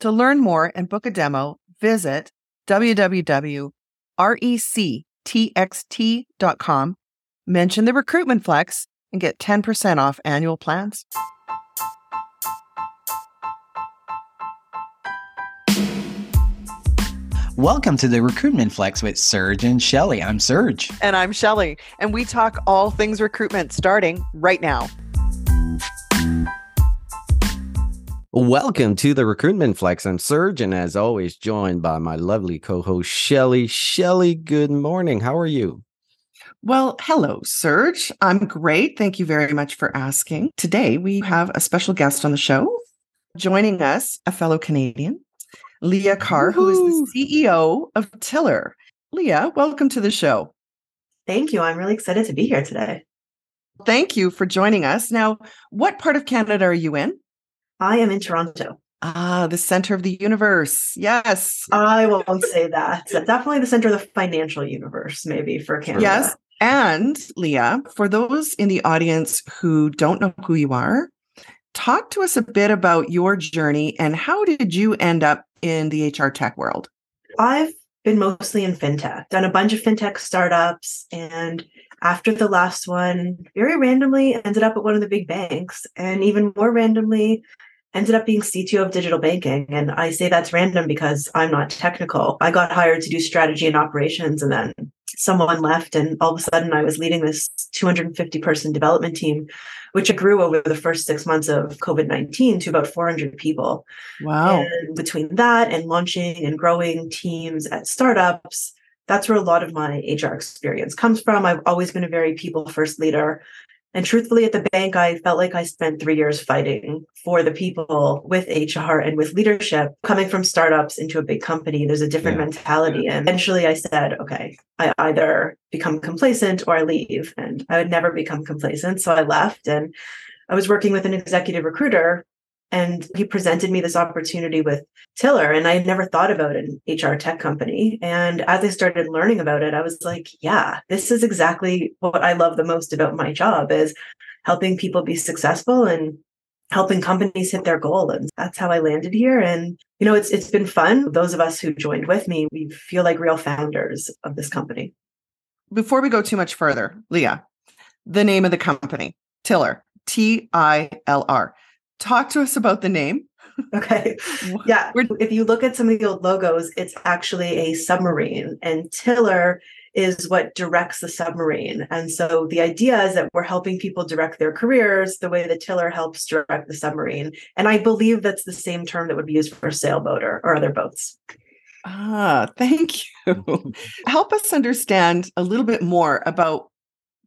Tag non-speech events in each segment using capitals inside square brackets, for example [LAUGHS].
To learn more and book a demo, visit www.rectxt.com, mention the recruitment flex, and get 10% off annual plans. Welcome to the Recruitment Flex with Serge and Shelly. I'm Serge. And I'm Shelly. And we talk all things recruitment starting right now. Welcome to the Recruitment Flex. I'm Serge, and as always, joined by my lovely co host, Shelly. Shelly, good morning. How are you? Well, hello, Serge. I'm great. Thank you very much for asking. Today, we have a special guest on the show. Joining us, a fellow Canadian, Leah Carr, Woo-hoo. who is the CEO of Tiller. Leah, welcome to the show. Thank you. I'm really excited to be here today. Thank you for joining us. Now, what part of Canada are you in? I am in Toronto. Ah, the center of the universe. Yes. I won't say that. Definitely the center of the financial universe, maybe for Canada. Yes. And Leah, for those in the audience who don't know who you are, talk to us a bit about your journey and how did you end up in the HR tech world? I've been mostly in fintech, done a bunch of fintech startups. And after the last one, very randomly ended up at one of the big banks. And even more randomly, ended up being CTO of digital banking. And I say that's random because I'm not technical. I got hired to do strategy and operations, and then someone left, and all of a sudden I was leading this 250 person development team, which grew over the first six months of COVID 19 to about 400 people. Wow. And between that and launching and growing teams at startups, that's where a lot of my HR experience comes from. I've always been a very people first leader. And truthfully, at the bank, I felt like I spent three years fighting for the people with HR and with leadership. Coming from startups into a big company, there's a different yeah. mentality. And eventually I said, okay, I either become complacent or I leave. And I would never become complacent. So I left and I was working with an executive recruiter and he presented me this opportunity with Tiller, and I had never thought about an HR tech company. And as I started learning about it, I was like, yeah, this is exactly what I love the most about my job is helping people be successful and helping companies hit their goal. And that's how I landed here. And you know, it's it's been fun. Those of us who joined with me, we feel like real founders of this company. Before we go too much further, Leah, the name of the company, Tiller, T I L R talk to us about the name. Okay. [LAUGHS] Yeah. If you look at some of the old logos, it's actually a submarine, and Tiller is what directs the submarine. And so the idea is that we're helping people direct their careers the way the tiller helps direct the submarine. And I believe that's the same term that would be used for a sailboat or, or other boats. Ah, thank you. Help us understand a little bit more about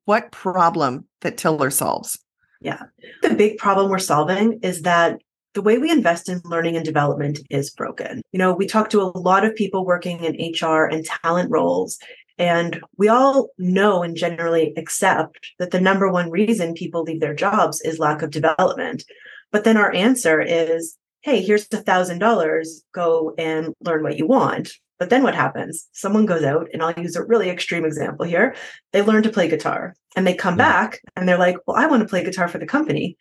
what problem that Tiller solves. Yeah. The big problem we're solving is that the way we invest in learning and development is broken. You know, we talk to a lot of people working in HR and talent roles, and we all know and generally accept that the number one reason people leave their jobs is lack of development. But then our answer is, hey, here's a thousand dollars, go and learn what you want. But then what happens? Someone goes out, and I'll use a really extreme example here. They learn to play guitar and they come back and they're like, Well, I want to play guitar for the company.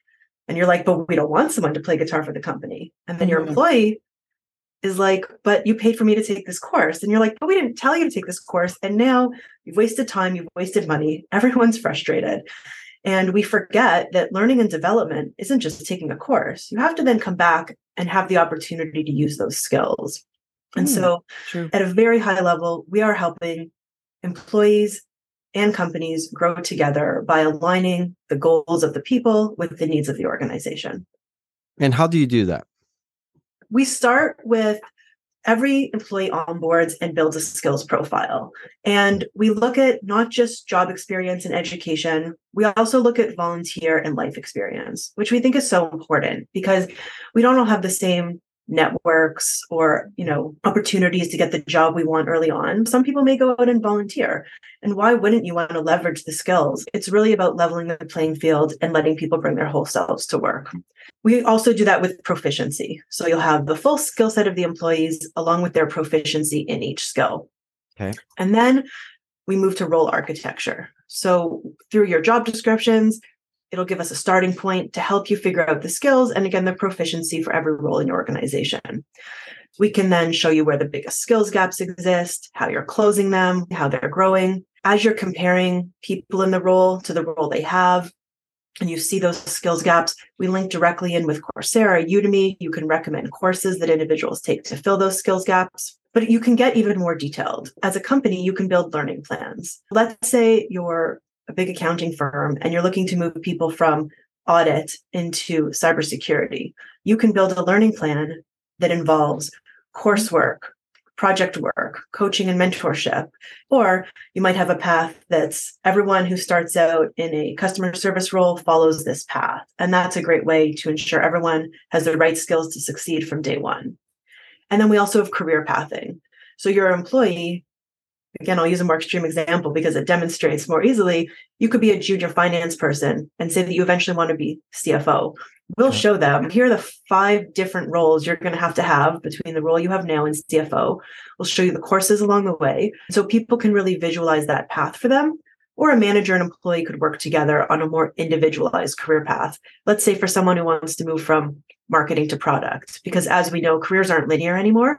And you're like, But we don't want someone to play guitar for the company. And then mm-hmm. your employee is like, But you paid for me to take this course. And you're like, But we didn't tell you to take this course. And now you've wasted time, you've wasted money. [LAUGHS] Everyone's frustrated. And we forget that learning and development isn't just taking a course. You have to then come back and have the opportunity to use those skills. And mm, so, true. at a very high level, we are helping employees and companies grow together by aligning the goals of the people with the needs of the organization. And how do you do that? We start with every employee onboards and builds a skills profile. And we look at not just job experience and education, we also look at volunteer and life experience, which we think is so important because we don't all have the same networks or you know opportunities to get the job we want early on. Some people may go out and volunteer and why wouldn't you want to leverage the skills? It's really about leveling the playing field and letting people bring their whole selves to work. We also do that with proficiency. So you'll have the full skill set of the employees along with their proficiency in each skill. Okay. And then we move to role architecture. So through your job descriptions It'll give us a starting point to help you figure out the skills and again, the proficiency for every role in your organization. We can then show you where the biggest skills gaps exist, how you're closing them, how they're growing. As you're comparing people in the role to the role they have, and you see those skills gaps, we link directly in with Coursera, Udemy. You can recommend courses that individuals take to fill those skills gaps. But you can get even more detailed. As a company, you can build learning plans. Let's say you're a big accounting firm and you're looking to move people from audit into cybersecurity, you can build a learning plan that involves coursework, project work, coaching and mentorship. Or you might have a path that's everyone who starts out in a customer service role follows this path. And that's a great way to ensure everyone has the right skills to succeed from day one. And then we also have career pathing. So your employee again, I'll use a more extreme example because it demonstrates more easily. You could be a junior finance person and say that you eventually want to be CFO. We'll show them here are the five different roles you're going to have to have between the role you have now and CFO. We'll show you the courses along the way so people can really visualize that path for them. Or a manager and employee could work together on a more individualized career path. Let's say for someone who wants to move from marketing to product, because as we know, careers aren't linear anymore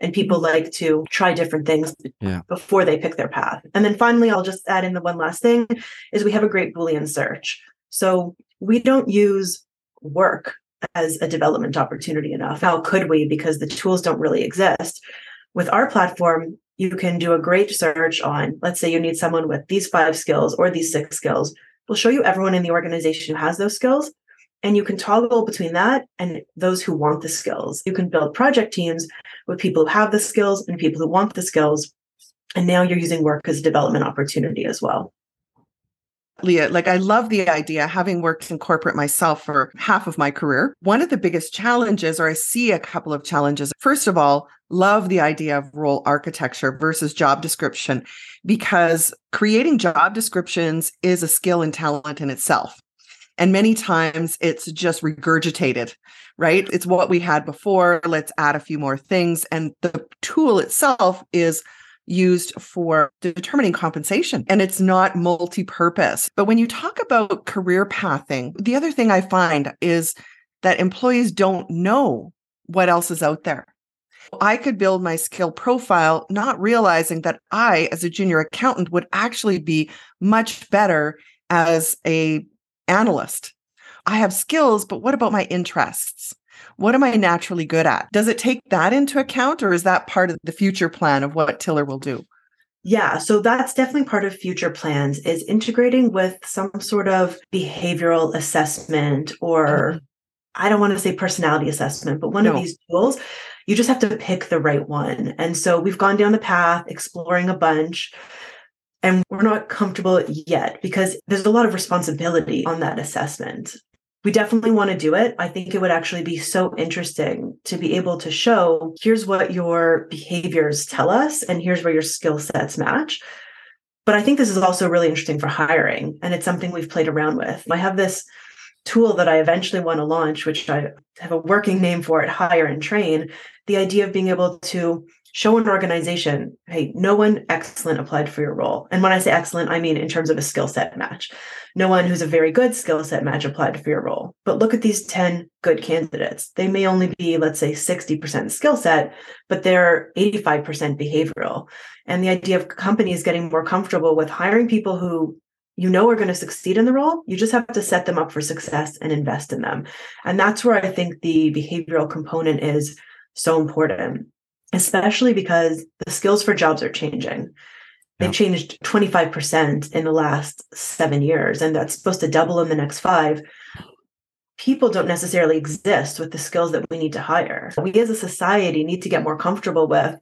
and people like to try different things yeah. before they pick their path. And then finally, I'll just add in the one last thing is we have a great Boolean search. So we don't use work as a development opportunity enough. How could we? Because the tools don't really exist. With our platform, you can do a great search on, let's say you need someone with these five skills or these six skills. We'll show you everyone in the organization who has those skills and you can toggle between that and those who want the skills. You can build project teams with people who have the skills and people who want the skills. And now you're using work as a development opportunity as well. Leah, like I love the idea, having worked in corporate myself for half of my career. One of the biggest challenges, or I see a couple of challenges. First of all, love the idea of role architecture versus job description because creating job descriptions is a skill and talent in itself. And many times it's just regurgitated, right? It's what we had before. Let's add a few more things. And the tool itself is used for determining compensation and it's not multi-purpose. But when you talk about career pathing, the other thing I find is that employees don't know what else is out there. I could build my skill profile not realizing that I as a junior accountant would actually be much better as a analyst. I have skills, but what about my interests? What am I naturally good at? Does it take that into account, or is that part of the future plan of what Tiller will do? Yeah, so that's definitely part of future plans is integrating with some sort of behavioral assessment or mm-hmm. I don't want to say personality assessment, but one no. of these tools, you just have to pick the right one. And so we've gone down the path exploring a bunch. And we're not comfortable yet because there's a lot of responsibility on that assessment. We definitely want to do it. I think it would actually be so interesting to be able to show here's what your behaviors tell us, and here's where your skill sets match. But I think this is also really interesting for hiring, and it's something we've played around with. I have this tool that I eventually want to launch, which I have a working name for it Hire and Train. The idea of being able to show an organization, hey, no one excellent applied for your role. And when I say excellent, I mean in terms of a skill set match. No one who's a very good skill set match applied for your role. But look at these 10 good candidates. They may only be, let's say, 60% skill set, but they're 85% behavioral. And the idea of companies getting more comfortable with hiring people who you know are going to succeed in the role. You just have to set them up for success and invest in them. And that's where I think the behavioral component is so important especially because the skills for jobs are changing. They've changed 25% in the last seven years, and that's supposed to double in the next five. People don't necessarily exist with the skills that we need to hire. We as a society need to get more comfortable with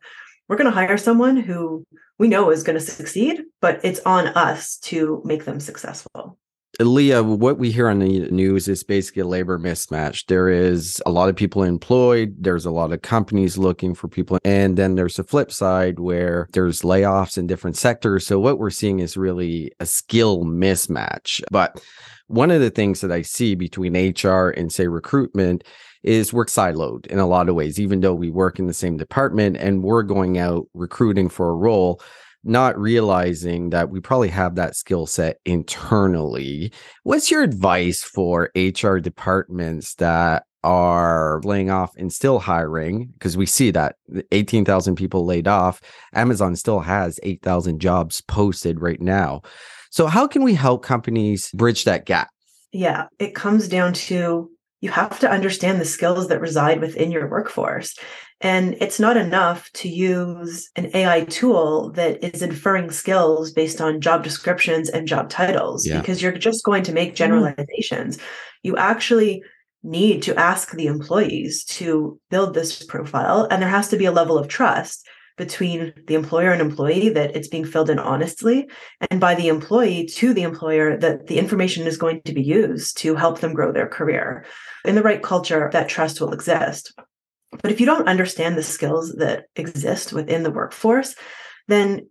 we're going to hire someone who we know is going to succeed, but it's on us to make them successful. Leah, what we hear on the news is basically a labor mismatch. There is a lot of people employed, there's a lot of companies looking for people, and then there's a flip side where there's layoffs in different sectors. So, what we're seeing is really a skill mismatch. But one of the things that I see between HR and, say, recruitment is we're siloed in a lot of ways, even though we work in the same department and we're going out recruiting for a role not realizing that we probably have that skill set internally. What's your advice for HR departments that are laying off and still hiring? Because we see that 18,000 people laid off. Amazon still has 8,000 jobs posted right now. So, how can we help companies bridge that gap? Yeah, it comes down to you have to understand the skills that reside within your workforce. And it's not enough to use an AI tool that is inferring skills based on job descriptions and job titles yeah. because you're just going to make mm-hmm. generalizations. Mm. You actually need to ask the employees to build this profile, and there has to be a level of trust between the employer and employee that it's being filled in honestly and by the employee to the employer that the information is going to be used to help them grow their career in the right culture that trust will exist but if you don't understand the skills that exist within the workforce, then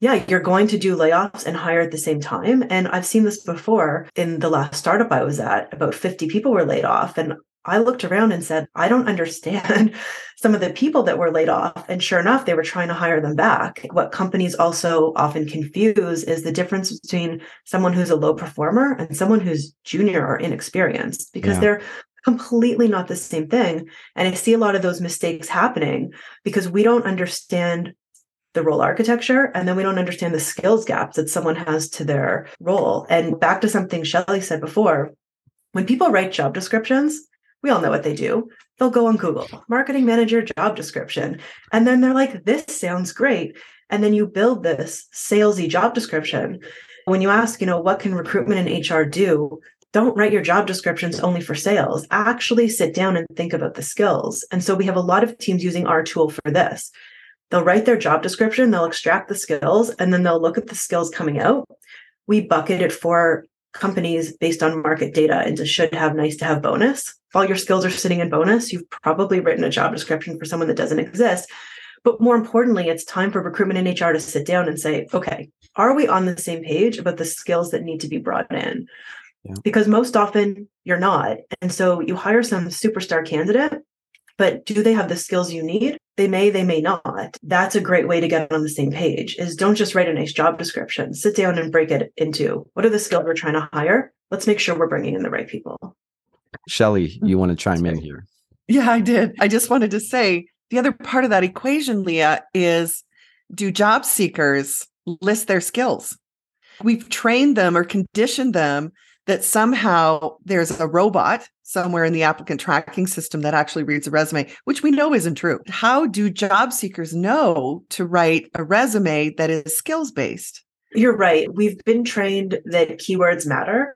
yeah, you're going to do layoffs and hire at the same time. And I've seen this before in the last startup I was at, about 50 people were laid off. And I looked around and said, I don't [LAUGHS] understand some of the people that were laid off. And sure enough, they were trying to hire them back. What companies also often confuse is the difference between someone who's a low performer and someone who's junior or inexperienced because yeah. they're completely not the same thing. And I see a lot of those mistakes happening because we don't understand the role architecture and then we don't understand the skills gaps that someone has to their role. And back to something Shelly said before, when people write job descriptions, we all know what they do. They'll go on Google, marketing manager job description. And then they're like, this sounds great. And then you build this salesy job description. When you ask, you know, what can recruitment and HR do? Don't write your job descriptions only for sales. Actually sit down and think about the skills. And so we have a lot of teams using our tool for this. They'll write their job description, they'll extract the skills, and then they'll look at the skills coming out. We bucket it for companies based on market data into should have, nice to have bonus. If all your skills are sitting in bonus, you've probably written a job description for someone that doesn't exist. But more importantly, it's time for recruitment and HR to sit down and say, okay, are we on the same page about the skills that need to be brought in? Yeah. because most often you're not. And so you hire some superstar candidate, but do they have the skills you need? They may, they may not. That's a great way to get on the same page is don't just write a nice job description. Sit down and break it into what are the skills we're trying to hire? Let's make sure we're bringing in the right people. Shelly, you want to chime in here? Yeah, I did. I just wanted to say the other part of that equation, Leah, is do job seekers list their skills? We've trained them or conditioned them that somehow there's a robot somewhere in the applicant tracking system that actually reads a resume, which we know isn't true. How do job seekers know to write a resume that is skills based? You're right. We've been trained that keywords matter.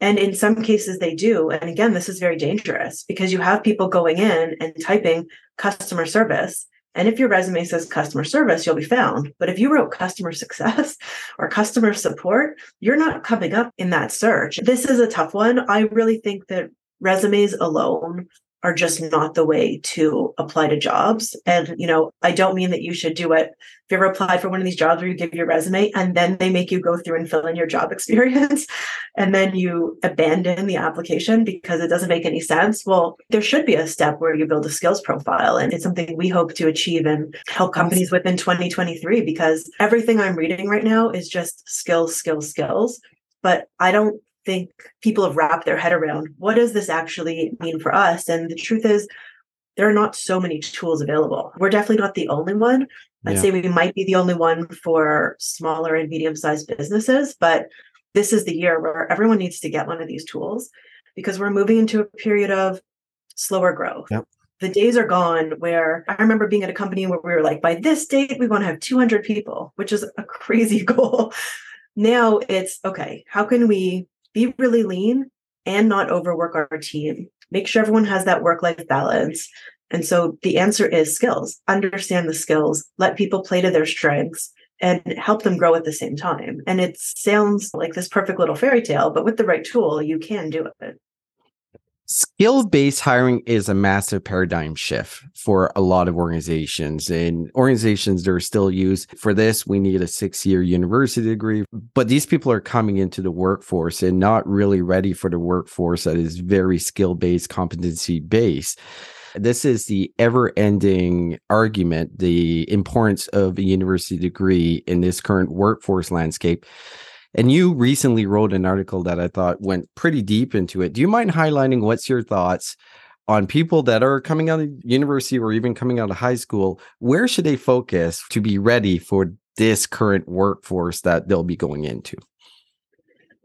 And in some cases, they do. And again, this is very dangerous because you have people going in and typing customer service and if your resume says customer service, you'll be found. But if you wrote customer [LAUGHS] success or customer support, you're not coming up in that search. This is a tough one. I really think that resumes alone are just not the way to apply to jobs. And, you know, I don't mean that you should do it. If you ever applied for one of these jobs where you give your resume and then they make you go through and fill in your job [LAUGHS] experience and then you abandon the application because it doesn't make any sense. Well, there should be a step where you build a skills profile. And it's something we hope to achieve and help companies within 2023 because everything I'm reading right now is just skills, skills, skills. But I don't think people have wrapped their head around what does this actually mean for us? And the truth is there are not so many tools available. We're definitely not the only one. I'd yeah. say we might be the only one for smaller and medium sized businesses but this is the year where everyone needs to get one of these tools because we're moving into a period of slower growth. Yep. the days are gone where i remember being at a company where we were like by this date we want to have 200 people which is a [LAUGHS] crazy goal. Now it's okay how can we be really lean and not overwork our team. Make sure everyone has that work life balance. And so the answer is skills. Understand the skills, let people play to their strengths, and help them grow at the same time. And it sounds like this perfect little fairy tale, but with the right tool, you can do it. Skill based hiring is a massive paradigm shift for a lot of organizations. And organizations that are still used for this, we need a six year university degree. But these people are coming into the workforce and not really ready for the workforce that is very skill based, competency based. This is the ever ending argument, the importance of a university degree in this current workforce landscape. And you recently wrote an article that I thought went pretty deep into it. Do you mind highlighting what's your thoughts on people that are coming out of university or even coming out of high school? Where should they focus to be ready for this current workforce that they'll be going into?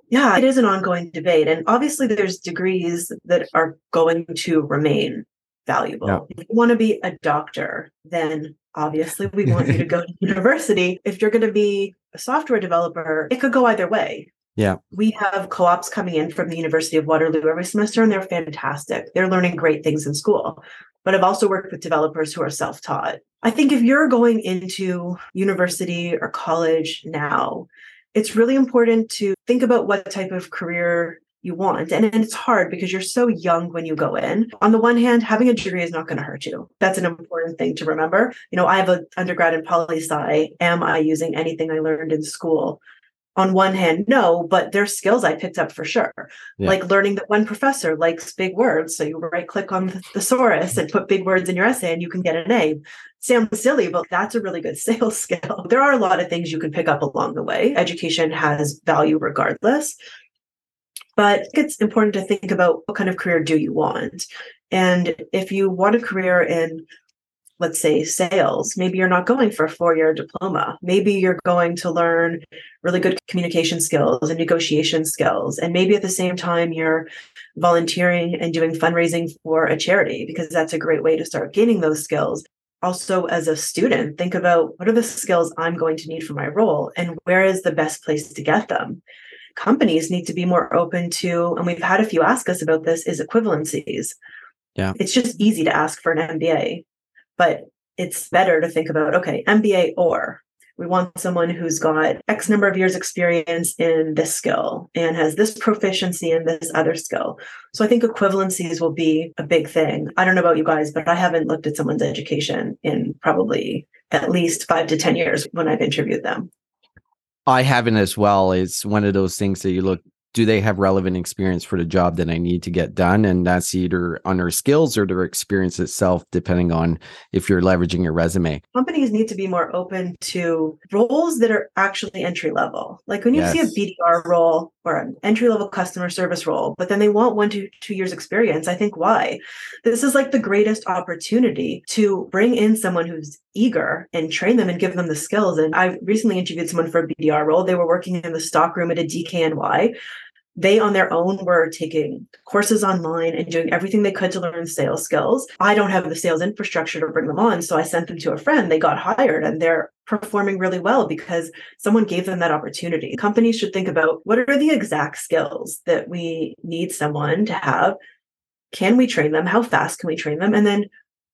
Yeah, it is an ongoing debate. And obviously, there's degrees that are going to remain valuable. Yeah. If you want to be a doctor, then obviously we want you to go to [LAUGHS] university. If you're going to be a software developer, it could go either way. Yeah. We have co ops coming in from the University of Waterloo every semester, and they're fantastic. They're learning great things in school. But I've also worked with developers who are self taught. I think if you're going into university or college now, it's really important to think about what type of career you want. And, and it's hard because you're so young when you go in. On the one hand, having a degree is not going to hurt you. That's an important thing to remember. You know, I have an undergrad in poli sci. Am I using anything I learned in school? On one hand, no, but there's skills I picked up for sure. Yeah. Like learning that one professor likes big words. So you right click on the thesaurus and put big words in your essay and you can get an A. Sounds silly, but that's a really good [LAUGHS] sales skill. There are a lot of things you can pick up along the way. Education has value regardless. But it's important to think about what kind of career do you want? And if you want a career in, let's say, sales, maybe you're not going for a four year diploma. Maybe you're going to learn really good communication skills and negotiation skills. And maybe at the same time, you're volunteering and doing fundraising for a charity, because that's a great way to start gaining those skills also as a student think about what are the skills i'm going to need for my role and where is the best place to get them companies need to be more open to, and we've had a few ask us about this, is equivalencies. Yeah. It's just easy to ask for an MBA, but it's better to think about, okay, MBA or we want someone who's got X number of years experience in this skill and has this proficiency in this other skill. So I think equivalencies will be a big thing. I don't know about you guys, but I haven't looked at someone's education in probably at least five to 10 years when I've interviewed them. I haven't as well. It's one of those things that you look do they have relevant experience for the job that I need to get done? And that's either on their skills or their experience itself, depending on if you're leveraging your resume. Companies need to be more open to roles that are actually entry level. Like when you yes. see a BDR role or an entry level customer service role, but then they want one to two years experience. I think why? This is like the greatest opportunity to bring in someone who's eager and train them and give them the skills. And I recently interviewed someone for a BDR role. They were working in the stock room at a DKNY they on their own were taking courses online and doing everything they could to learn sales skills. I don't have the sales infrastructure to bring them on. So I sent them to a friend. They got hired and they're performing really well because someone gave them that opportunity. Companies should think about what are the exact skills that we need someone to have? Can we train them? How fast can we train them? And then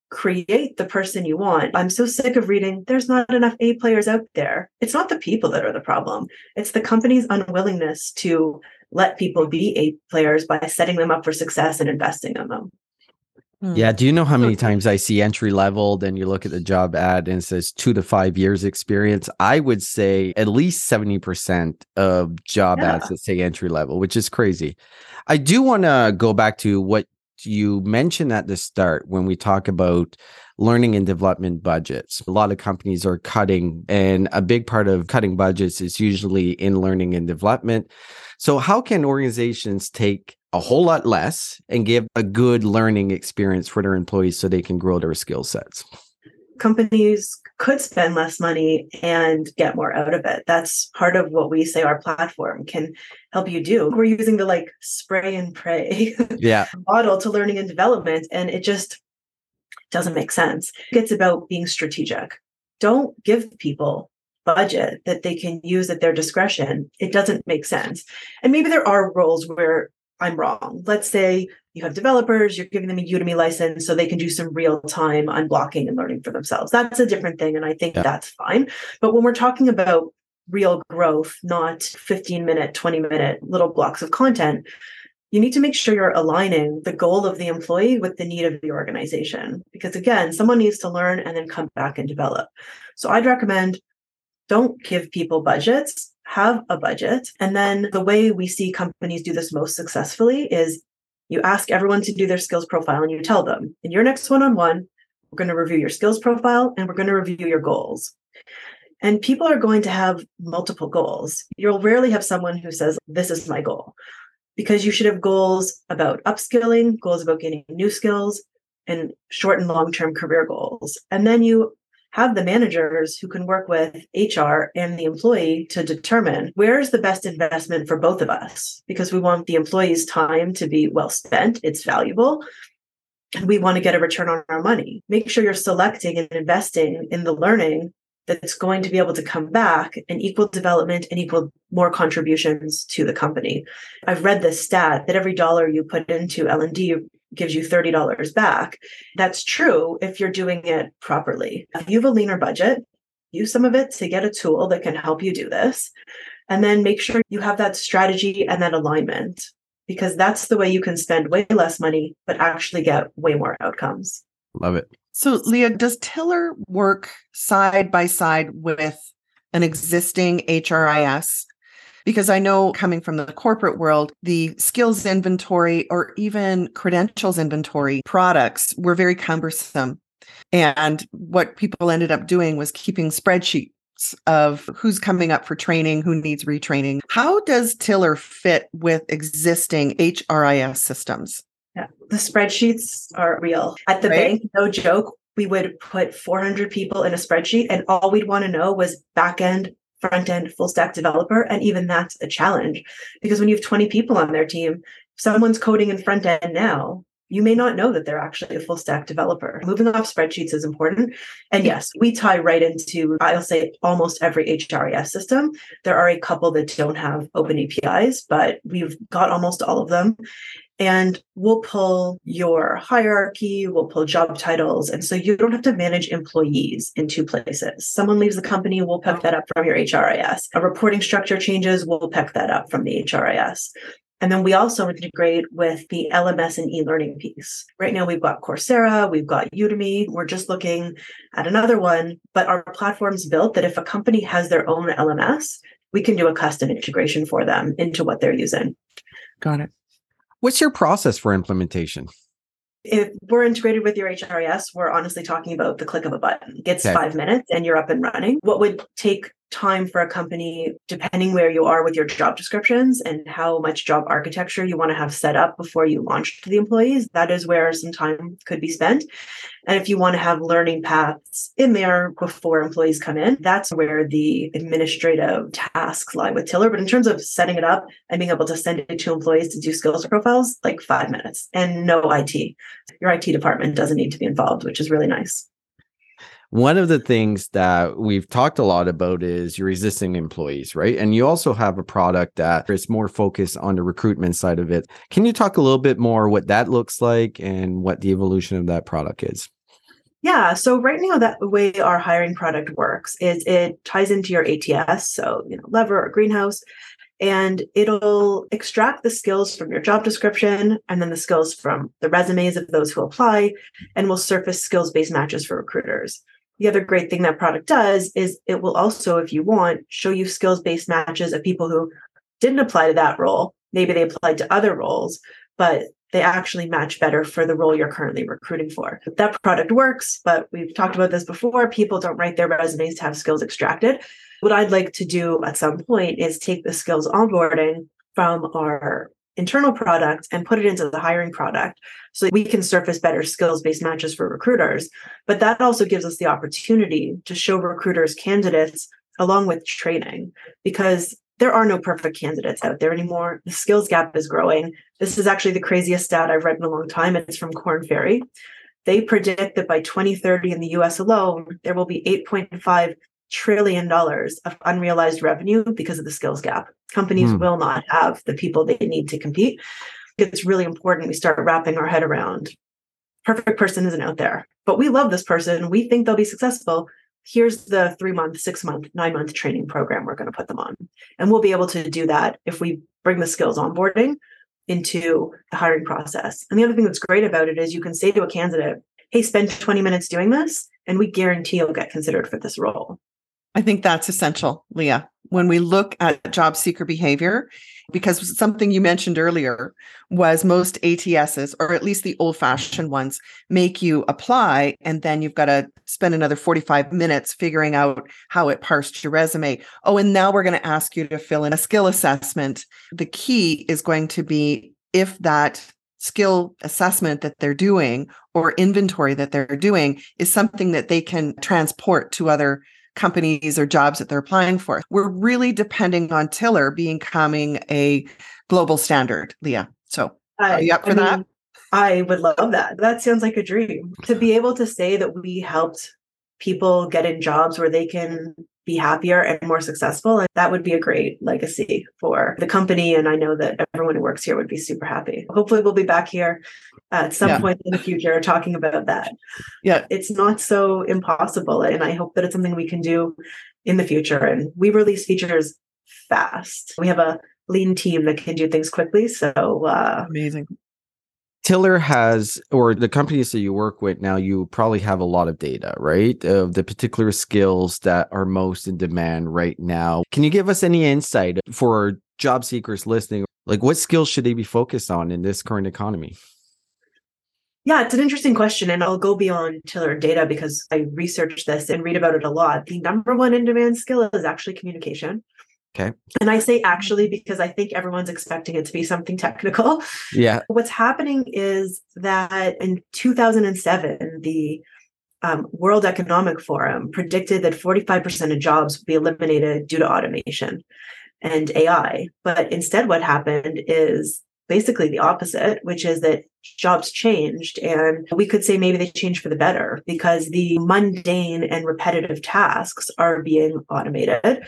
create the person you want. I'm so sick of reading, there's not enough A players out there. It's not the people that are the problem, it's the company's unwillingness to let people be A players by setting them up for success and investing in them. Hmm. Yeah. Do you know how many times I see entry level? Then you look at the job ad and it says two to five years experience. I would say at least 70% of job yeah. ads that say entry level, which is crazy. I do want to go back to what you mentioned at the start when we talk about learning and development budgets. A lot of companies are cutting, and a big part of cutting budgets is usually in learning and development. So, how can organizations take a whole lot less and give a good learning experience for their employees so they can grow their skill sets? Companies could spend less money and get more out of it. That's part of what we say our platform can help you do. We're using the like spray and pray [LAUGHS] yeah. model to learning and development, and it just doesn't make sense. It's about being strategic. Don't give people budget that they can use at their discretion. It doesn't make sense. And maybe there are roles where I'm wrong. Let's say you have developers, you're giving them a Udemy license so they can do some real time unblocking and learning for themselves. That's a different thing. And I think yeah. that's fine. But when we're talking about real growth, not 15 minute, 20 minute little blocks of content, you need to make sure you're aligning the goal of the employee with the need of the organization. Because again, someone needs to learn and then come back and develop. So I'd recommend don't give people budgets, have a budget. And then the way we see companies do this most successfully is you ask everyone to do their skills profile and you tell them in your next one on one, we're going to review your skills profile and we're going to review your goals. And people are going to have multiple goals. You'll rarely have someone who says, This is my goal because you should have goals about upskilling, goals about gaining new skills, and short and long term career goals. And then you have the managers who can work with HR and the employee to determine where's the best investment for both of us because we want the employee's time to be well spent, it's valuable. And we want to get a return on our money. Make sure you're selecting and investing in the learning that's going to be able to come back and equal development and equal more contributions to the company. I've read this stat that every dollar you put into L&D gives you $30 back. That's true if you're doing it properly. If you have a leaner budget, use some of it to get a tool that can help you do this. And then make sure you have that strategy and that alignment because that's the way you can spend way less money, but actually get way more outcomes. Love it. So, Leah, does Tiller work side by side with an existing HRIS? Because I know coming from the corporate world, the skills inventory or even credentials inventory products were very cumbersome. And what people ended up doing was keeping spreadsheets of who's coming up for training, who needs retraining. How does Tiller fit with existing HRIS systems? Yeah, the spreadsheets are real. At the right? bank, no joke, we would put 400 people in a spreadsheet, and all we'd want to know was back end, front end, full stack developer. And even that's a challenge because when you have 20 people on their team, someone's coding in front end now, you may not know that they're actually a full stack developer. Moving off spreadsheets is important. And yes, we tie right into, I'll say, almost every HRIS system. There are a couple that don't have open APIs, but we've got almost all of them and we'll pull your hierarchy, we'll pull job titles. And so you don't have to manage employees in two places. Someone leaves the company, we'll pick oh. that up from your HRIS. A reporting structure changes, we'll pick that up from the HRIS. And then we also integrate with the LMS and e-learning piece. Right now we've got Coursera, we've got Udemy. We're just looking at another one, but our platform's built that if a company has their own LMS, we can do a custom integration for them into what they're using. Got it. What's your process for implementation? If we're integrated with your HRIS, we're honestly talking about the click of a button. It's okay. five minutes and you're up and running. What would take time for a company, depending where you are with your job descriptions and how much job architecture you want to have set up before you launch to the employees. That is where some time could be spent. And if you want to have learning paths in there before employees come in, that's where the administrative tasks lie with Tiller. But in terms of setting it up and being able to send it to employees to do skills profiles, like five minutes and no IT. Your IT department doesn't need to be involved, which is really nice. One of the things that we've talked a lot about is your existing employees, right? And you also have a product that is more focused on the recruitment side of it. Can you talk a little bit more what that looks like and what the evolution of that product is? Yeah. So right now, that way our hiring product works is it ties into your ATS, so you know, Lever or Greenhouse, and it'll extract the skills from your job description and then the skills from the resumes of those who apply, and will surface skills-based matches for recruiters the other great thing that product does is it will also, if you want, show you skills based matches of people who didn't apply to that role. Maybe they applied to other roles, but they actually match better for the role you're currently recruiting for. That product works, but we've talked about this before. People don't write their resumes to have skills extracted. What I'd like to do at some point is take the skills onboarding from our internal product and put it into the hiring product so that we can surface better skills based matches for recruiters. But that also gives us the opportunity to show recruiters candidates along with training because there are no perfect candidates out there anymore. The skills gap is growing. This is actually the craziest stat I've read in a long time. It's from Korn Ferry. They predict that by 2030 in the US alone, there will be 8.5 trillion dollars of unrealized revenue because of the skills gap. Companies hmm. will not have the people they need to compete. it's really important we start wrapping our head around perfect person isn't out there, but we love this person. We think they'll be successful. Here's the three month, six month, nine month training program we're going to put them on. And we'll be able to do that if we bring the skills onboarding into the hiring process. And the other thing that's great about it is you can say to a candidate, hey, spend 20 minutes doing this, and we guarantee you'll get considered for this role. I think that's essential, Leah. When we look at job seeker behavior, because something you mentioned earlier was most ATSs, or at least the old fashioned ones, make you apply and then you've got to spend another 45 minutes figuring out how it parsed your resume. Oh, and now we're going to ask you to fill in a skill assessment. The key is going to be if that skill assessment that they're doing or inventory that they're doing is something that they can transport to other companies or jobs that they're applying for. We're really depending on Tiller becoming a global standard, Leah. So I, are you up for I mean, that? I would love that. That sounds like a dream to be able to say that we helped people get in jobs where they can be happier and more successful. And that would be a great legacy for the company. And I know that everyone who works here would be super happy. Hopefully, we'll be back here at some yeah. point in the future talking about that. Yeah. It's not so impossible. And I hope that it's something we can do in the future. And we release features fast. We have a lean team that can do things quickly. So uh, amazing. Tiller has, or the companies that you work with now, you probably have a lot of data, right? Of the particular skills that are most in demand right now. Can you give us any insight for job seekers listening? Like, what skills should they be focused on in this current economy? Yeah, it's an interesting question. And I'll go beyond Tiller data because I researched this and read about it a lot. The number one in demand skill is actually communication. Okay. And I say actually because I think everyone's expecting it to be something technical. Yeah. What's happening is that in 2007, the um, World Economic Forum predicted that 45% of jobs would be eliminated due to automation and AI. But instead, what happened is basically the opposite, which is that jobs changed. And we could say maybe they changed for the better because the mundane and repetitive tasks are being automated.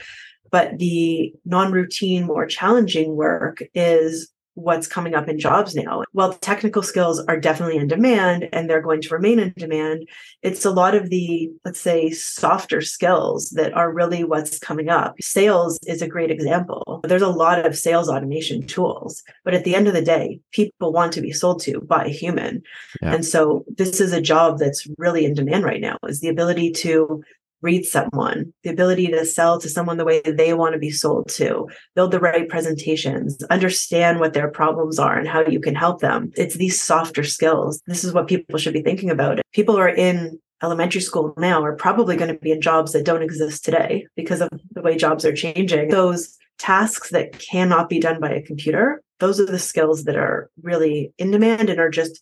But the non routine, more challenging work is what's coming up in jobs now. While technical skills are definitely in demand and they're going to remain in demand, it's a lot of the, let's say, softer skills that are really what's coming up. Sales is a great example. There's a lot of sales automation tools, but at the end of the day, people want to be sold to by a human. Yeah. And so this is a job that's really in demand right now is the ability to read someone, the ability to sell to someone the way they want to be sold to, build the right presentations, understand what their problems are and how you can help them. It's these softer skills. This is what people should be thinking about. People who are in elementary school now are probably going to be in jobs that don't exist today because of the way jobs are changing. Those tasks that cannot be done by a computer, those are the skills that are really in demand and are just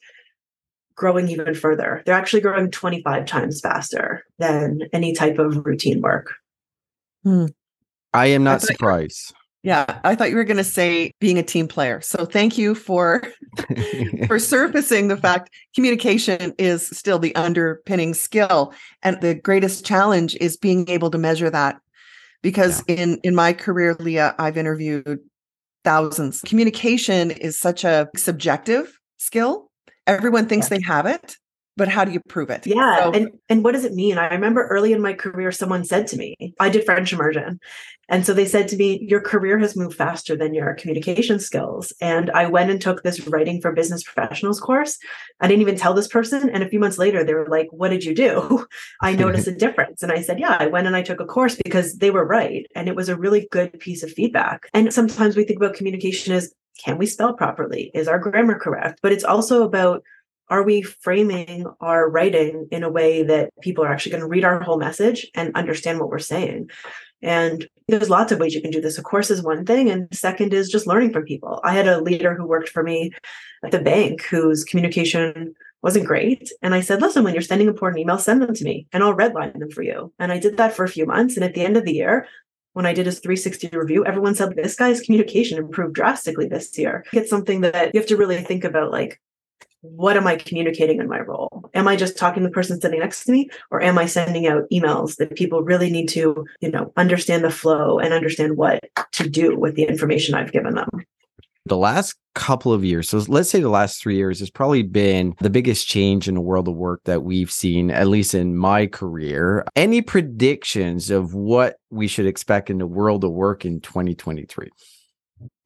growing even further. They're actually growing 25 times faster than any type of routine work. Hmm. I am not I surprised. Yeah, I thought you were going to say being a team player. So thank you for [LAUGHS] for surfacing the fact communication is still the underpinning skill and the greatest challenge is being able to measure that. Because yeah. in in my career Leah, I've interviewed thousands. Communication is such a subjective skill Everyone thinks yeah. they have it, but how do you prove it? Yeah. So, and, and what does it mean? I remember early in my career, someone said to me, I did French immersion. And so they said to me, Your career has moved faster than your communication skills. And I went and took this writing for business professionals course. I didn't even tell this person. And a few months later, they were like, What did you do? [LAUGHS] I noticed a difference. And I said, Yeah, I went and I took a course because they were right. And it was a really good piece of feedback. And sometimes we think about communication as can we spell properly? Is our grammar correct? But it's also about are we framing our writing in a way that people are actually going to read our whole message and understand what we're saying? And there's lots of ways you can do this. Of course, is one thing. And second is just learning from people. I had a leader who worked for me at the bank whose communication wasn't great. And I said, listen, when you're sending important emails, send them to me and I'll redline them for you. And I did that for a few months. And at the end of the year, when I did his 360 review, everyone said this guy's communication improved drastically this year. It's something that you have to really think about like, what am I communicating in my role? Am I just talking to the person sitting next to me, or am I sending out emails that people really need to, you know, understand the flow and understand what to do with the information I've given them? The last couple of years, so let's say the last three years, has probably been the biggest change in the world of work that we've seen, at least in my career. Any predictions of what we should expect in the world of work in 2023?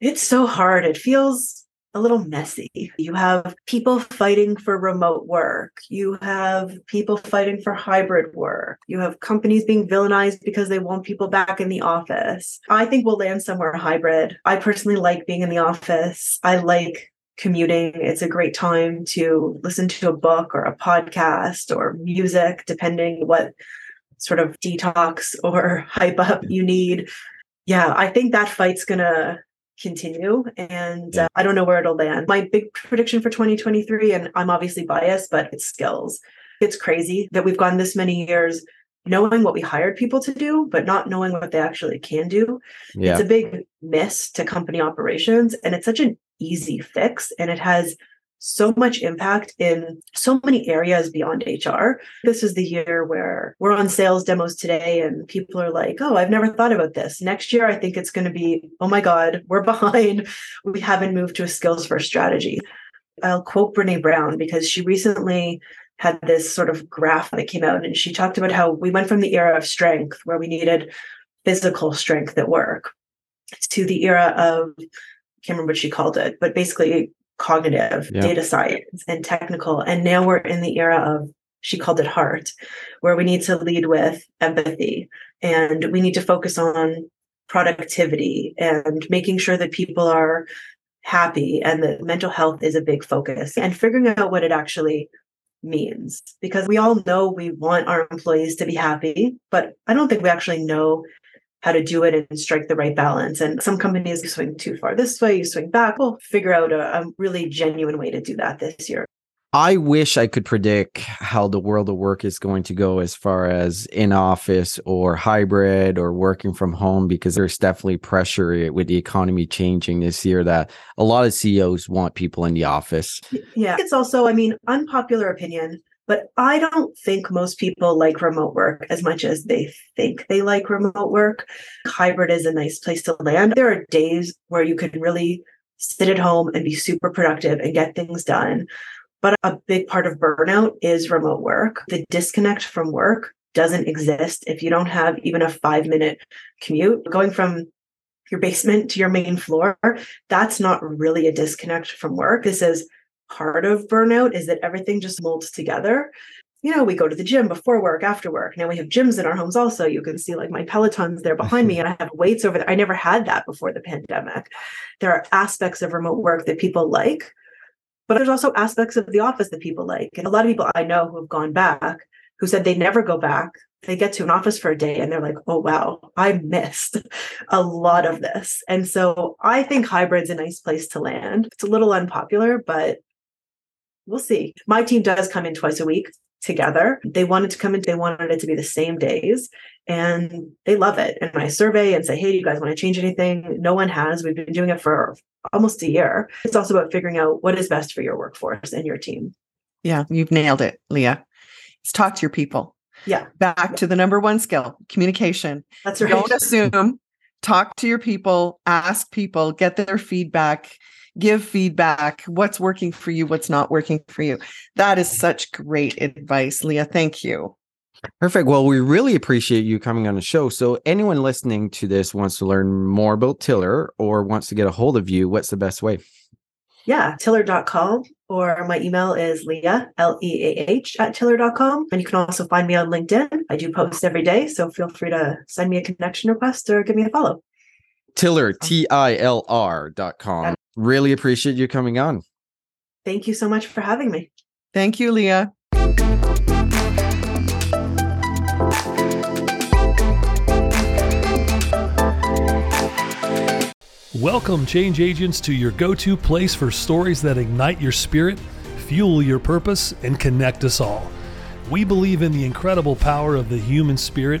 It's so hard. It feels a little messy. You have people fighting for remote work. You have people fighting for hybrid work. You have companies being villainized because they want people back in the office. I think we'll land somewhere hybrid. I personally like being in the office. I like commuting. It's a great time to listen to a book or a podcast or music, depending what sort of detox [LAUGHS] or hype up you need. Yeah, I think that fight's going to continue and uh, i don't know where it'll land. My big prediction for 2023 and i'm obviously biased but it's skills. It's crazy that we've gone this many years knowing what we hired people to do but not knowing what they actually can do. Yeah. it's a big miss to company operations and it's such an easy fix and it has so much impact in so many areas beyond HR. This is the year where we're on sales demos today and people are like, oh, I've never thought about this. Next year, I think it's going to be, oh my God, [LAUGHS] we're behind. We haven't moved to a skills first strategy. I'll quote Brene Brown because she recently had this sort of graph that came out and she talked about how we went from the era of strength where we needed physical strength at work to the era of I can't remember what she called it, but basically cognitive, yeah. data science, and technical. And now we're in the era of, she called it heart, where we need to lead with empathy and we need to focus on productivity and making sure that people are happy and that mental health is a big focus and figuring out what it actually means because we all know we want our employees to be happy but i don't think we actually know how to do it and strike the right balance. And some companies swing too far this way, you swing back. We'll figure out a, a really genuine way to do that this year. I wish I could predict how the world of work is going to go as far as in office or hybrid or working from home, because there's definitely pressure with the economy changing this year that a lot of CEOs want people in the office. Yeah. It's also, I mean, unpopular opinion. But I don't think most people like remote work as much as they think they like remote work. Hybrid is a nice place to land. There are days where you can really sit at home and be super productive and get things done. But a big part of burnout is remote work. The disconnect from work doesn't exist if you don't have even a five minute commute. Going from your basement to your main floor, that's not really a disconnect from work. This is part of burnout is that everything just molds together. You know, we go to the gym before work, after work. Now we have gyms in our homes also. You can see like my Pelotons there behind me, [LAUGHS] and I have weights over there. I never had that before the pandemic. There are aspects of remote work that people like, but there's also aspects of the office that people like. And a lot of people I know who have gone back who said they never go back. They get to an office for a day and they're like, oh, wow, I missed [LAUGHS] a lot of this. And so I think hybrid's a nice place to land. It's a little unpopular, but we'll see. My team does come in twice a week together. They wanted to come in, they wanted it to be the same days, and they love it. And I survey and say, hey, do you guys want to change anything? No one has. We've been doing it for almost a year. It's also about figuring out what is best for your workforce and your team. Yeah, you've nailed it, Leah. Let's talk to your people. Yeah. Back yeah. to the number one skill communication. That's right. Don't assume, talk to your people, ask people, get their feedback give feedback, what's working for you, what's not working for you. That is such great advice, Leah. Thank you. Perfect. Well, we really appreciate you coming on the show. So, anyone listening to this wants to learn more about Tiller or wants to get a hold of you, what's the best way? Yeah, tilr.com or my email is leah, L E A H, at tilr.com. And you can also find me on LinkedIn. I do post every day. So, feel free to send me a connection request or give me a follow. Tiller, T I L R dot com. Really appreciate you coming on. Thank you so much for having me. Thank you, Leah. Welcome, change agents, to your go to place for stories that ignite your spirit, fuel your purpose, and connect us all. We believe in the incredible power of the human spirit